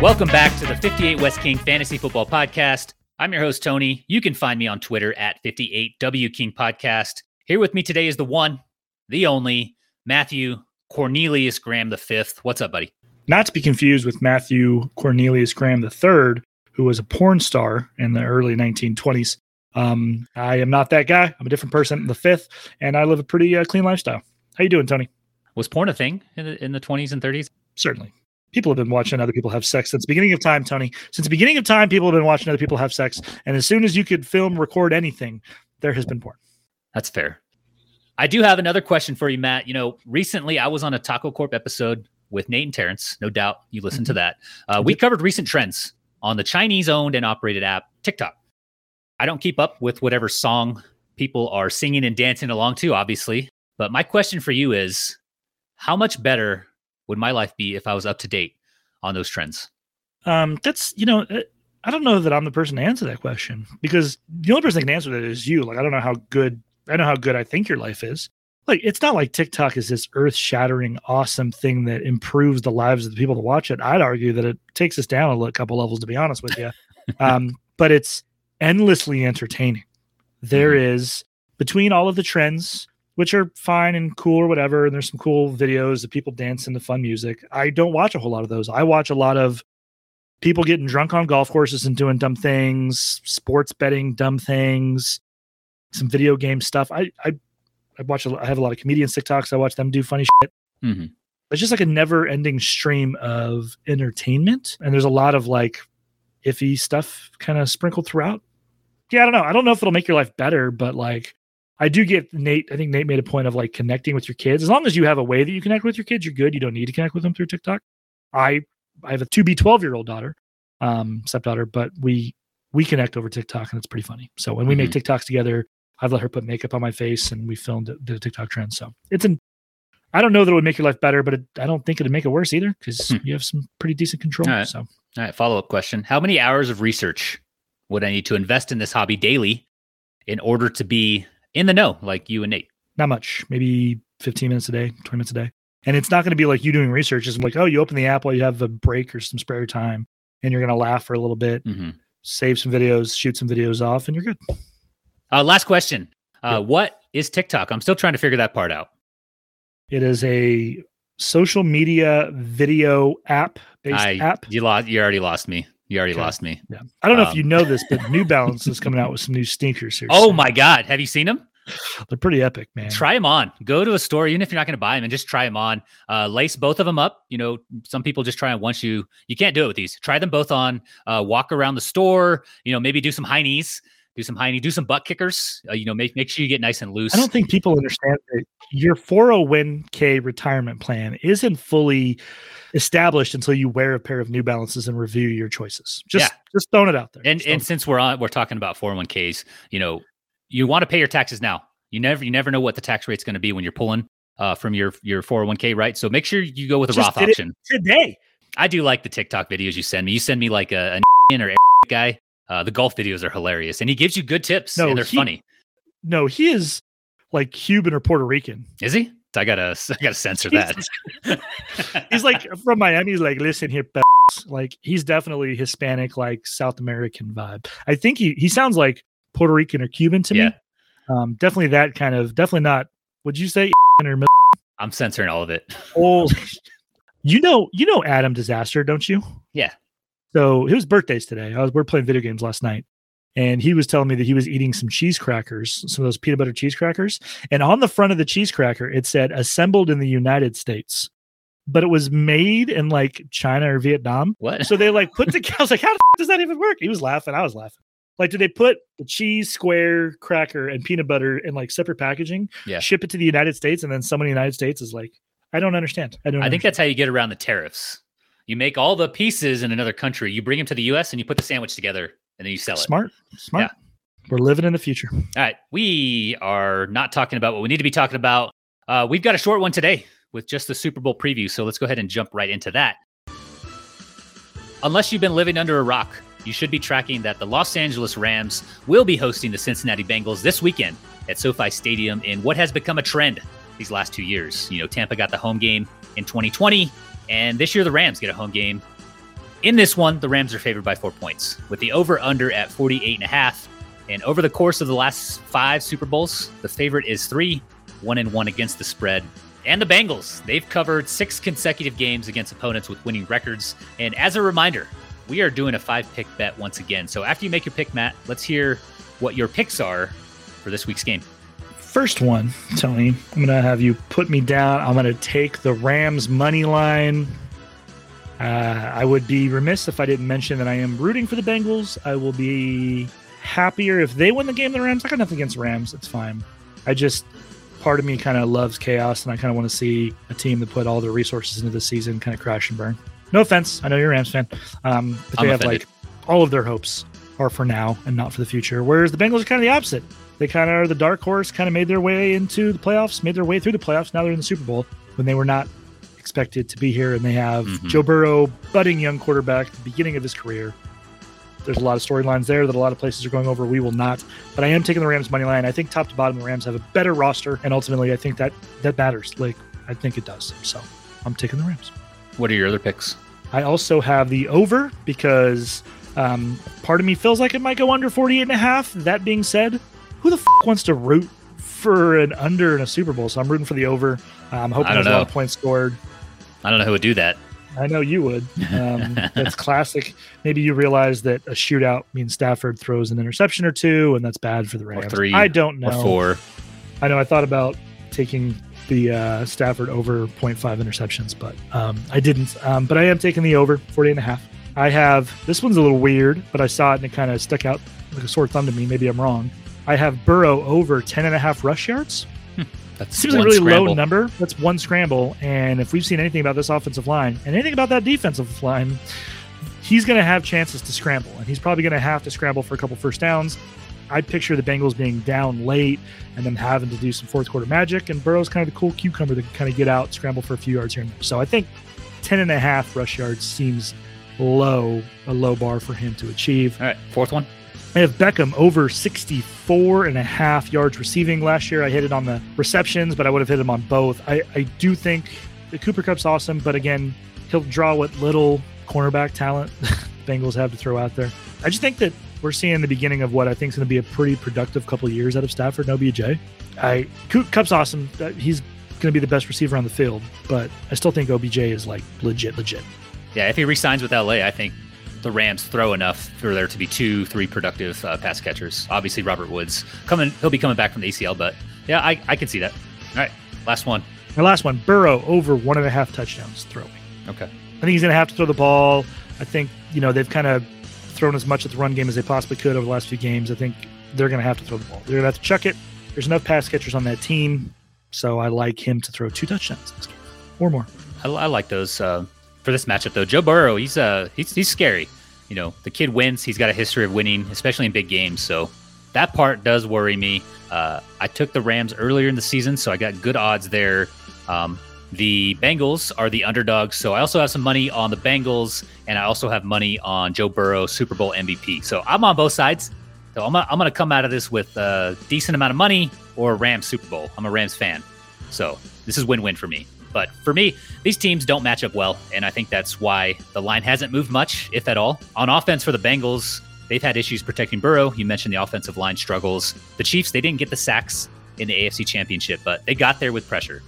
Welcome back to the 58 West King Fantasy Football Podcast. I'm your host, Tony. You can find me on Twitter at 58W King Podcast. Here with me today is the one, the only, Matthew Cornelius Graham V. What's up, buddy? Not to be confused with Matthew Cornelius Graham III, who was a porn star in the early 1920s. Um, I am not that guy. I'm a different person, the fifth, and I live a pretty uh, clean lifestyle. How you doing, Tony? Was porn a thing in the, in the 20s and 30s? Certainly people have been watching other people have sex since the beginning of time, Tony. Since the beginning of time, people have been watching other people have sex. And as soon as you could film, record anything, there has been porn. That's fair. I do have another question for you, Mat. You know, recently I was on a Taco Corp episode with Nate and Terrence. No doubt you listened mm-hmm. to that. Uh, we covered recent trends on the Chinese owned and operated app TikTok. I don't keep up with whatever song people are singing and dancing along to, obviously. But my question for you is how much better would my life be if I was up to date on those trends? Um, that's you know, uh, I don't know that I'm the person to answer that question because the only person that can answer that is you. Like, I don't know how good I know how good I think your life is. Like, it's not like TikTok is this earth-shattering, awesome thing that improves the lives of the people that watch it. I'd argue that it takes us down a couple levels, to be honest with you. um, but it's endlessly entertaining. There mm-hmm. is between all of the trends which are fine and cool or whatever. And there's some cool videos of people dancing to fun music. I don't watch a whole lot of those. I watch a lot of people getting drunk on golf courses and doing dumb things, sports betting dumb things, some video game stuff. I I, I watch. A, I have a lot of comedians TikToks. I watch them do funny shit. Mm-hmm. It's just like a never-ending stream of entertainment, and there's a lot of like iffy stuff kind of sprinkled throughout. Yeah, I don't know. I don't know if it'll make your life better, but like I do get Nate. I think Nate made a point of like connecting with your kids. As long as you have a way that you connect with your kids, you're good. You don't need to connect with them through TikTok. I I have a two be 12 year old daughter, um, stepdaughter, but we we connect over TikTok and it's pretty funny. So when we mm-hmm. make TikToks together, I've let her put makeup on my face and we filmed the, a TikTok trend. So it's an I don't know that it would make your life better, but it, I don't think it'd make it worse either because hmm. you have some pretty decent control. All right. So, all right. Follow up question: How many hours of research would I need to invest in this hobby daily in order to be in the know, like you and Nate? Not much, maybe 15 minutes a day, 20 minutes a day. And it's not going to be like you doing research. It's like, oh, you open the app while you have a break or some spare time and you're going to laugh for a little bit, mm-hmm. save some videos, shoot some videos off, and you're good. Uh, last question. Uh, yeah. What is TikTok? I'm still trying to figure that part out. It is a social media video app based I, app. You lost. You already lost me. You already okay. lost me. Yeah. I don't know um, if you know this, but New Balance is coming out with some new sneakers here. Oh soon. my God. Have you seen them? They're pretty epic, man. Try them on. Go to a store, even if you're not going to buy them, and just try them on. Uh, lace both of them up. You know, some people just try them once you you can't do it with these. Try them both on. Uh, walk around the store. You know, maybe do some high knees do some high knee, do some butt kickers. Uh, you know, make make sure you get nice and loose. I don't think people understand that your 401k retirement plan isn't fully established until you wear a pair of New Balances and review your choices. Just yeah. just throwing it out there. And and since we're on, we're talking about 401ks. You know, you want to pay your taxes now. You never you never know what the tax rate's going to be when you're pulling uh, from your your 401k, right? So make sure you go with a just Roth option today. I do like the TikTok videos you send me. You send me like a, a or guy uh, the golf videos are hilarious, and he gives you good tips. No, and they're he, funny. No, he is like Cuban or Puerto Rican. Is he? I gotta, I gotta censor that. he's like from Miami. He's like, listen here, like he's definitely Hispanic, like South American vibe. I think he he sounds like Puerto Rican or Cuban to yeah. me. Um, definitely that kind of. Definitely not. Would you say or? I'm censoring all of it. Oh, you know, you know Adam Disaster, don't you? Yeah. So his birthday's today. I was we are playing video games last night, and he was telling me that he was eating some cheese crackers, some of those peanut butter cheese crackers, and on the front of the cheese cracker it said "assembled in the United States," but it was made in like China or Vietnam. What? So they like put the. I was like, how the f- does that even work? He was laughing. I was laughing. Like, did they put the cheese square cracker and peanut butter in like separate packaging? Yeah. Ship it to the United States, and then someone in the United States is like, I don't understand. I don't. I understand. think that's how you get around the tariffs. You make all the pieces in another country. You bring them to the U.S. and you put the sandwich together, and then you sell it. Smart, smart. Yeah. We're living in the future. All right, we are not talking about what we need to be talking about. Uh, we've got a short one today with just the Super Bowl preview, so let's go ahead and jump right into that. Unless you've been living under a rock, you should be tracking that the Los Angeles Rams will be hosting the Cincinnati Bengals this weekend at SoFi Stadium in what has become a trend these last two years. You know, Tampa got the home game in 2020. And this year, the Rams get a home game In this one, the Rams are favored by four points, with the over under at 48 and a half. And over the course of the last five Super Bowls, the favorite is three, one and one against the spread. And the Bengals, they've covered six consecutive games against opponents with winning records. And as a reminder, we are doing a five pick bet once again. So after you make your pick, Mat, let's hear what your picks are for this week's game. First one, Tony, I'm going to have you put me down. I'm going to take the Rams money line. Uh, I would be remiss if I didn't mention that I am rooting for the Bengals. I will be happier if they win the game. Than the Rams. I got nothing against Rams. It's fine. I just part of me kind of loves chaos, and I kind of want to see a team that put all their resources into the season kind of crash and burn. No offense, I know you're a Rams fan, um, but they I'm have offended. like all of their hopes are for now and not for the future. Whereas the Bengals are kind of the opposite. They kind of are the dark horse, kind of made their way into the playoffs, made their way through the playoffs. Now they're in the Super Bowl when they were not expected to be here, and they have mm-hmm. Joe Burrow, budding young quarterback, at the beginning of his career. There's a lot of storylines there that a lot of places are going over. We will not, but I am taking the Rams money line. I think top to bottom, the Rams have a better roster, and ultimately, I think that that matters. Like I think it does. So I'm taking the Rams. What are your other picks? I also have the over because um, part of me feels like it might go under 48 and a half. That being said, who the f- wants to root for an under in a Super Bowl? So I'm rooting for the over. I'm hoping there's know. a lot of points scored. I don't know who would do that. I know you would. Um, that's classic. Maybe you realize that a shootout means Stafford throws an interception or two, and that's bad for the Rams. Or three. I don't know. Or four. I know. I thought about taking the uh, Stafford over 0.5 interceptions, but um, I didn't. Um, but I am taking the over 40 and a half. I have this one's a little weird, but I saw it and it kind of stuck out like a sore thumb to me. Maybe I'm wrong. I have Burrow over 10 and a half rush yards. That seems like a really scramble. low number. That's one scramble. And if we've seen anything about this offensive line and anything about that defensive line, he's going to have chances to scramble. And he's probably going to have to scramble for a couple first downs. I picture the Bengals being down late and then having to do some fourth quarter magic. And Burrow's kind of the cool cucumber to kind of get out, scramble for a few yards here and there. So I think 10 and a half rush yards seems low, a low bar for him to achieve. All right, fourth one. I have Beckham over 64 and a half yards receiving last year. I hit it on the receptions, but I would have hit him on both. I, I do think the Cooper Kupp's awesome, but again, he'll draw what little cornerback talent Bengals have to throw out there. I just think that we're seeing the beginning of what I think is going to be a pretty productive couple years out of Stafford and OBJ. I Kupp's awesome. He's going to be the best receiver on the field, but I still think OBJ is like legit, legit. Yeah, if he resigns with LA, I think the Rams throw enough for there to be two, three productive uh, pass catchers. Obviously, Robert Woods coming, he'll be coming back from the ACL, but yeah, I, I can see that. All right, last one. My last one, Burrow over one and a half touchdowns throwing. Okay. I think he's going to have to throw the ball. I think you know they've kind of thrown as much at the run game as they possibly could over the last few games. I think they're going to have to throw the ball. They're going to have to chuck it. There's enough pass catchers on that team, so I like him to throw two touchdowns this or more. I, I like those uh, for this matchup though. Joe Burrow, he's uh he's he's scary you know, the kid wins. He's got a history of winning, especially in big games. So that part does worry me. Uh, I took the Rams earlier in the season, so I got good odds there. Um, the Bengals are the underdogs, so I also have some money on the Bengals, and I also have money on Joe Burrow, Super Bowl MVP. So I'm on both sides. So I'm, I'm going to come out of this with a decent amount of money or a Rams Super Bowl. I'm a Rams fan. So this is win win for me. But for me, these teams don't match up well, and I think that's why the line hasn't moved much, if at all. On offense for the Bengals, they've had issues protecting Burrow. You mentioned the offensive line struggles. The Chiefs, they didn't get the sacks in the AFC Championship, but they got there with pressure.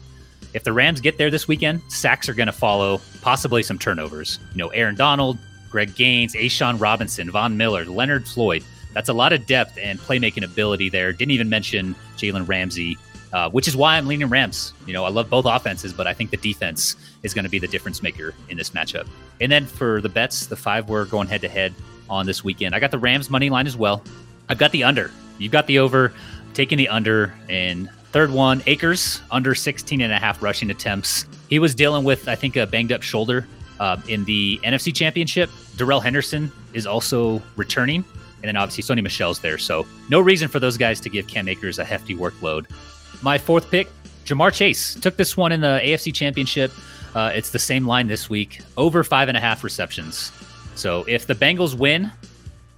If the Rams get there this weekend, sacks are going to follow, possibly some turnovers. You know, Aaron Donald, Greg Gaines, A'Shawn Robinson, Von Miller, Leonard Floyd. That's a lot of depth and playmaking ability there. Didn't even mention Jalen Ramsey uh, which is why I'm leaning Rams. You know, I love both offenses, but I think the defense is going to be the difference maker in this matchup. And then for the bets, the five we're going head to head on this weekend. I got the Rams money line as well. I've got the under. You've got the over. taking the under. in third one, Akers under 16 and a half rushing attempts. He was dealing with, I think, a banged up shoulder uh, in the NFC Championship. Darrell Henderson is also returning. And then obviously Sony Michel's there. So no reason for those guys to give Cam Akers a hefty workload. My fourth pick, Ja'Marr Chase. Took this one in the AFC Championship. Uh, it's the same line this week, over five and a half receptions. So if the Bengals win,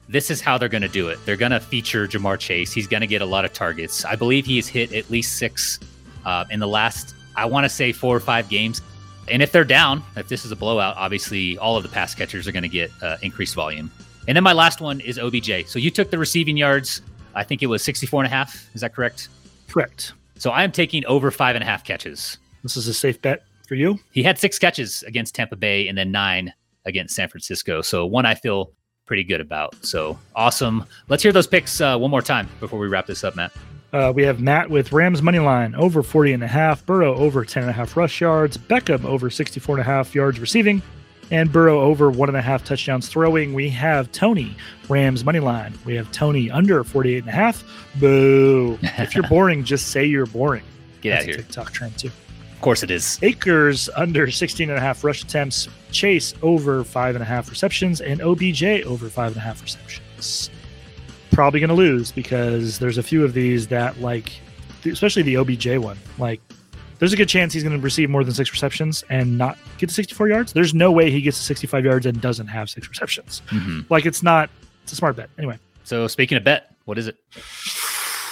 this is how they're going to do it. They're going to feature Ja'Marr Chase. He's going to get a lot of targets. I believe he has hit at least six uh, in the last, I want to say, four or five games. And if they're down, if this is a blowout, obviously all of the pass catchers are going to get uh, increased volume. And then my last one is OBJ. So you took the receiving yards. I think it was 64 and a half. Is that correct? Correct. So I am taking over five and a half catches. This is a safe bet for you. He had six catches against Tampa Bay and then nine against San Francisco. So one I feel pretty good about. So awesome. Let's hear those picks uh, one more time before we wrap this up, Mat. Uh, we have Mat with Rams money line over 40 and a half, Burrow over 10 and a half rush yards, Beckham over 64 and a half yards receiving, and Burrow over one and a half touchdowns throwing. We have Tony Rams money line. We have Tony under 48 and a half. Boo. if you're boring, just say you're boring. Get That's out here. TikTok trend too. Of course it is. Akers under 16 and a half rush attempts, Chase over five and a half receptions, and OBJ over five and a half receptions. Probably going to lose because there's a few of these that, like, especially the OBJ one, like, there's a good chance he's going to receive more than six receptions and not get to 64 yards. There's no way he gets to 65 yards and doesn't have six receptions. Mhm. Like, it's not, it's a smart bet. Anyway, So speaking of bet, what is it?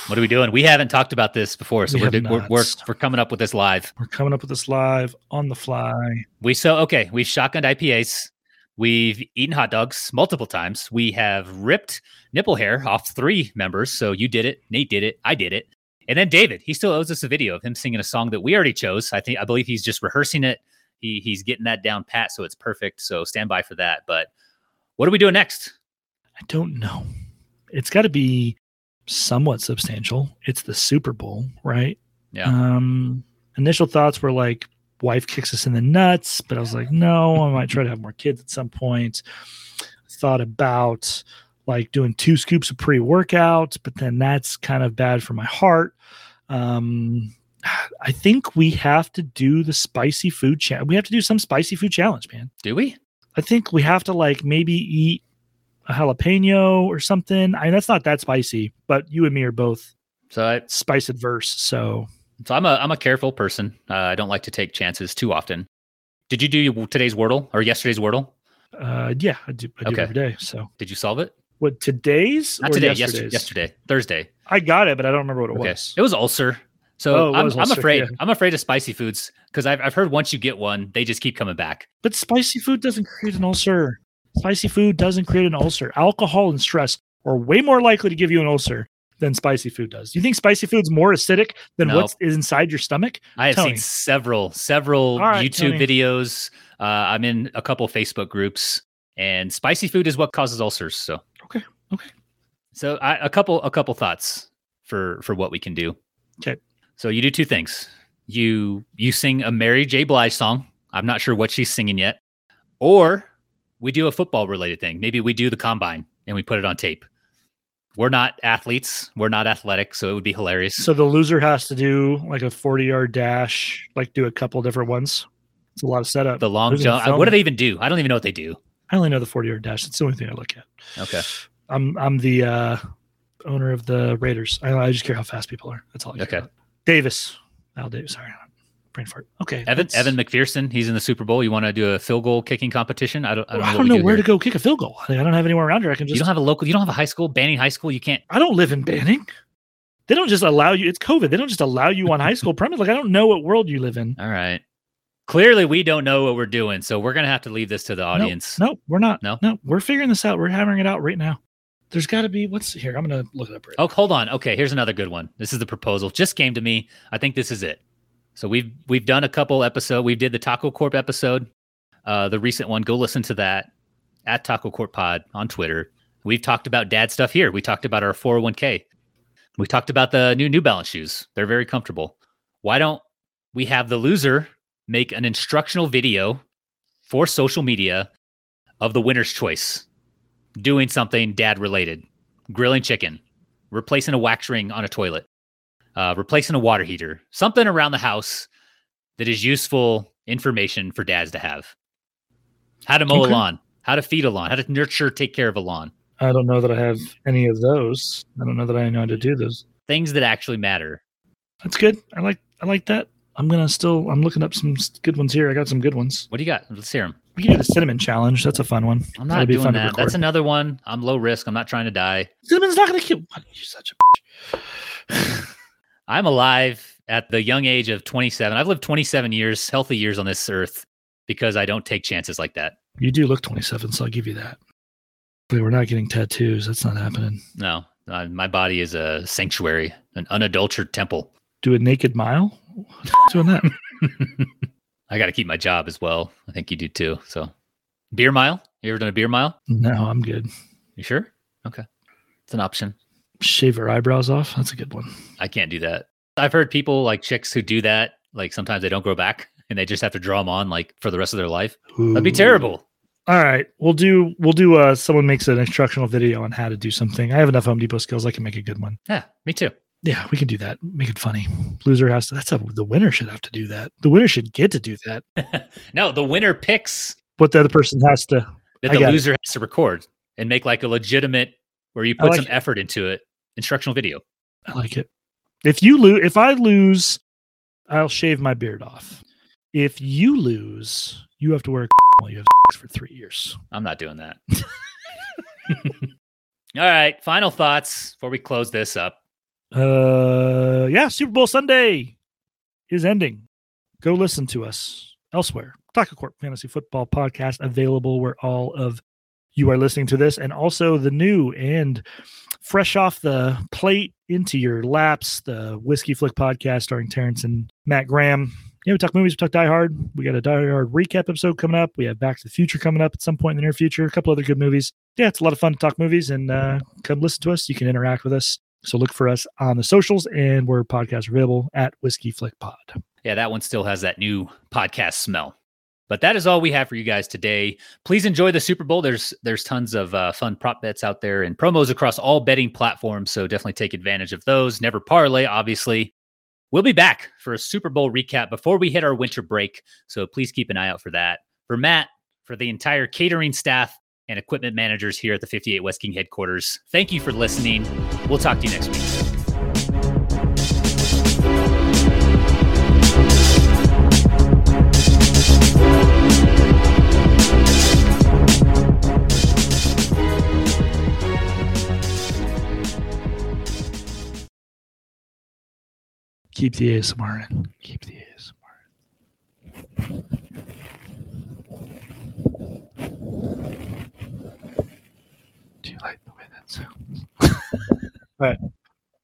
What are we doing? We haven't talked about this before, so We we're, we're, we're we're coming up with this live. we're coming up with this live on the fly. We so okay. We've shotgunned IPAs. We've eaten hot dogs multiple times. We have ripped nipple hair off three members. So you did it, Nate did it, I did it, and then David. He still owes us a video of him singing a song that we already chose. I think I believe he's just rehearsing it. He he's getting that down pat, so it's perfect. So stand by for that. But what are we doing next? I don't know. It's got to be somewhat substantial. It's the Super Bowl, right? Yeah. Um, initial thoughts were like, wife kicks us in the nuts, but I was like, no, I might try to have more kids at some point. Thought about like doing two scoops of pre workout, but then that's kind of bad for my heart. Um, I think we have to do the spicy food challenge. We have to do some spicy food challenge, man. Do we? I think we have to like maybe eat a jalapeno or something. I mean, that's not that spicy, but you and me are both So I spice adverse. So so I'm a I'm a careful person. Uh, I don't like to take chances too often. Did you do today's Wordle or yesterday's Wordle? uh, yeah, I do, I do Okay. every day. So Did you solve it? What today's Not or today. Yesterday. Yesterday. Thursday. I got it, but I don't remember what it Okay. was. It was ulcer. So Oh, I'm, I'm ulcer, afraid. yeah. I'm afraid of spicy foods because I've I've heard once you get one, they just keep coming back. But spicy food doesn't create an ulcer. Spicy food doesn't create an ulcer. Alcohol and stress are way more likely to give you an ulcer than spicy food does. Do you think spicy food's more acidic than No. what's inside your stomach? I have seen several several right, YouTube videos. Uh, I'm in a couple Facebook groups, and spicy food is what causes ulcers. So Okay, okay. So I, a couple a couple thoughts for for what we can do. Okay. So you do two things. You you sing a Mary J. Blige song. I'm not sure what she's singing yet. Or we do a football related thing. Maybe we do the combine and we put it on tape. We're not athletes. We're not athletic, so it would be hilarious. So the loser has to do like a 40 yard dash, like do a couple different ones. It's a lot of setup. the long jump. What do they even do? I don't even know what they do. I only know the 40 yard dash. That's the only thing I look at. Okay. I'm I'm the uh, owner of the Raiders. I, I just care how fast people are. That's all. I care Okay. about. Davis. Al Davis. Sorry, brain fart. Okay. Evan let's- Evan McPherson, he's in the Super Bowl. You want to do a field goal kicking competition? I don't. I I don't don't, know, what we know do where here. to go kick a field goal. I don't have anywhere around here. I can You just. don't have a local. You don't have a high school. Banning high school. You can't. I don't live in Banning. They don't just allow you. It's COVID. They don't just allow you on high school premise. Like I don't know what world you live in. All right. Clearly, we don't know what we're doing, so we're gonna have to leave this to the audience. No, we're not. No? no, we're figuring this out. We're hammering it out right now. There's got to be what's here. I'm gonna look it up. Right Oh, hold on. Okay, here's another good one. This is the proposal. Just came to me. I think this is it. So we've we've done a couple episode. We did the Taco Corp episode, uh, the recent one. Go listen to that at Taco Corp Pod on Twitter. We've talked about dad stuff here. We talked about our 401k. We talked about the new New Balance shoes. They're very comfortable. Why don't we have the loser make an instructional video for social media of the winner's choice, doing something dad related, grilling chicken, replacing a wax ring on a toilet, uh, replacing a water heater, something around the house that is useful information for dads to have. How to mow a lawn, how to feed a lawn, how to nurture, take care of a lawn. I don't know that I have any of those. I don't know that I know how to do those. Things that actually matter. That's good. I like. I like that. I'm gonna still. I'm looking up some good ones here. I got some good ones. What do you got? Let's hear them. We can do the cinnamon challenge. That's a fun one. I'm not doing that. That's another one. I'm low risk. I'm not trying to die. Cinnamon's not gonna kill. You're such a. I'm alive at the young age of 27. I've lived 27 years, healthy years on this earth because I don't take chances like that. You do look 27, so I'll give you that. But we're not getting tattoos. That's not happening. No, uh, my body is a sanctuary, an unadulterated temple. Do a naked mile? Doing that? I got to keep my job as well. I think you do too. So, beer mile? You ever done a beer mile? No, I'm good. You sure? Okay. It's an option. Shave her eyebrows off. That's a good one. I can't do that. I've heard people like chicks who do that. Like sometimes they don't grow back and they just have to draw them on like for the rest of their life. That'd be terrible. All right, we'll do we'll do uh someone makes an instructional video on how to do something. I have enough Home Depot skills. I can make a good one. Yeah, me too. Yeah, we can do that. Make it funny. Loser has to. That's a, the winner should have to do that. The winner should get to do that. no, the winner picks what the other person has to. that I the got it. loser has to record and make like a legitimate where you put like some it. effort into it instructional video. I like it. If you lose, if I lose, I'll shave my beard off. If you lose, you have to wear a while you have for three years. I'm not doing that. All right, final thoughts before we close this up. Uh, yeah, Super Bowl Sunday is ending. Go listen to us elsewhere. Taco Corp Fantasy Football Podcast available where all of you are listening to this, and also the new and fresh off the plate into your laps, the Whiskey Flick Podcast starring Terrence and Mat Graham. Yeah, we talk movies, we talk Die Hard. We got a Die Hard recap episode coming up. We have Back to the Future coming up at some point in the near future. A couple other good movies. Yeah, it's a lot of fun to talk movies and uh, come listen to us. You can interact with us. So look for us on the socials and we're podcast available at Whiskey Flick Pod. Yeah, that one still has that new podcast smell. But that is all we have for you guys today. Please enjoy the Super Bowl. There's there's tons of uh, fun prop bets out there and promos across all betting platforms. So definitely take advantage of those. Never parlay, obviously. We'll be back for a Super Bowl recap before we hit our winter break. So please keep an eye out for that. For Mat, for the entire catering staff and equipment managers here at the 58 West King headquarters, thank you for listening. We'll talk to you next week. Keep the ASMR in. Keep the ASMR. Do you